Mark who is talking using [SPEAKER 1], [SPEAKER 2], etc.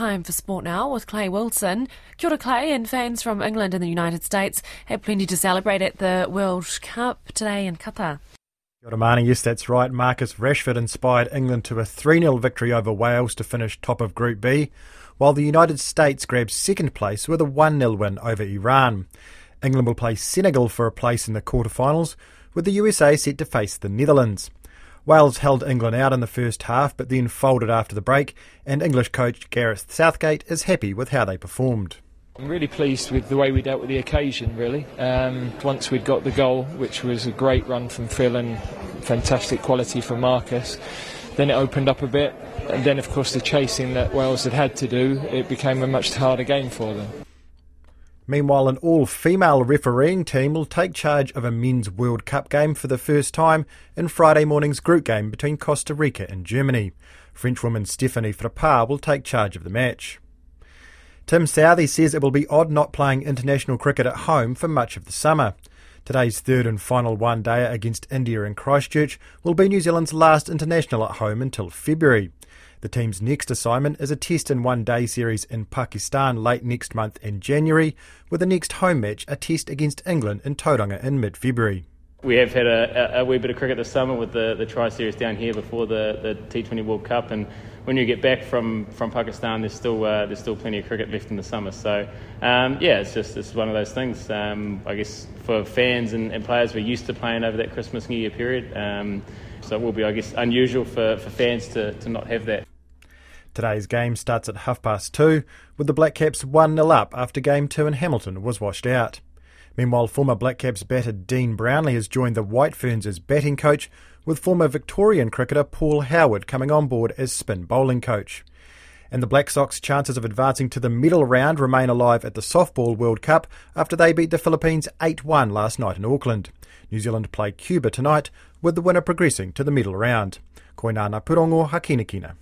[SPEAKER 1] time for sport now with Clay Wilson. Kia ora, Clay, and fans from England and the United States had plenty to celebrate at the World Cup today in Qatar.
[SPEAKER 2] Kia ora. Yes, that's right. Marcus Rashford inspired England to a 3 0 victory over Wales to finish top of Group B, while the United States grabbed second place with a 1 0 win over Iran. England will play Senegal for a place in the quarterfinals, with the USA set to face the Netherlands. Wales held England out in the first half but then folded after the break, and English coach Gareth Southgate is happy with how they performed.
[SPEAKER 3] I'm really pleased with the way we dealt with the occasion, really. Um, once we'd got the goal, which was a great run from Phil and fantastic quality from Marcus, then it opened up a bit. And then, of course, the chasing that Wales had had to do, it became a much harder game for them.
[SPEAKER 2] Meanwhile, an all female refereeing team will take charge of a men's World Cup game for the first time in Friday morning's group game between Costa Rica and Germany. Frenchwoman Stephanie Frappart will take charge of the match. Tim Southee says it will be odd not playing international cricket at home for much of the summer. Today's third and final one day against India in Christchurch will be New Zealand's last international at home until February. The team's next assignment is a test and one day series in Pakistan late next month in January, with the next home match a test against England in Tauranga in mid February.
[SPEAKER 4] We have had a, a, wee bit of cricket this summer with the, the Tri Series down here before the, the T20 World Cup, and when you get back from, from Pakistan, there's still uh, there's still plenty of cricket left in the summer. So um, yeah, it's just it's one of those things. Um, I guess for fans and, and, players, we're used to playing over that Christmas New Year period. Um, so it will be, I guess, unusual for, for fans to, to not have that.
[SPEAKER 2] Today's game starts at half past two, with the Black Caps 1 0 up after game two in Hamilton was washed out. Meanwhile, former Black Caps batter Dean Brownlie has joined the White Ferns as batting coach, with former Victorian cricketer Paul Howard coming on board as spin bowling coach. And the Black Sox' chances of advancing to the medal round remain alive at the Softball World Cup after they beat the Philippines 8 1 last night in Auckland. New Zealand play Cuba tonight, with the winner progressing to the medal round. Koinana Purongo Hakinakina.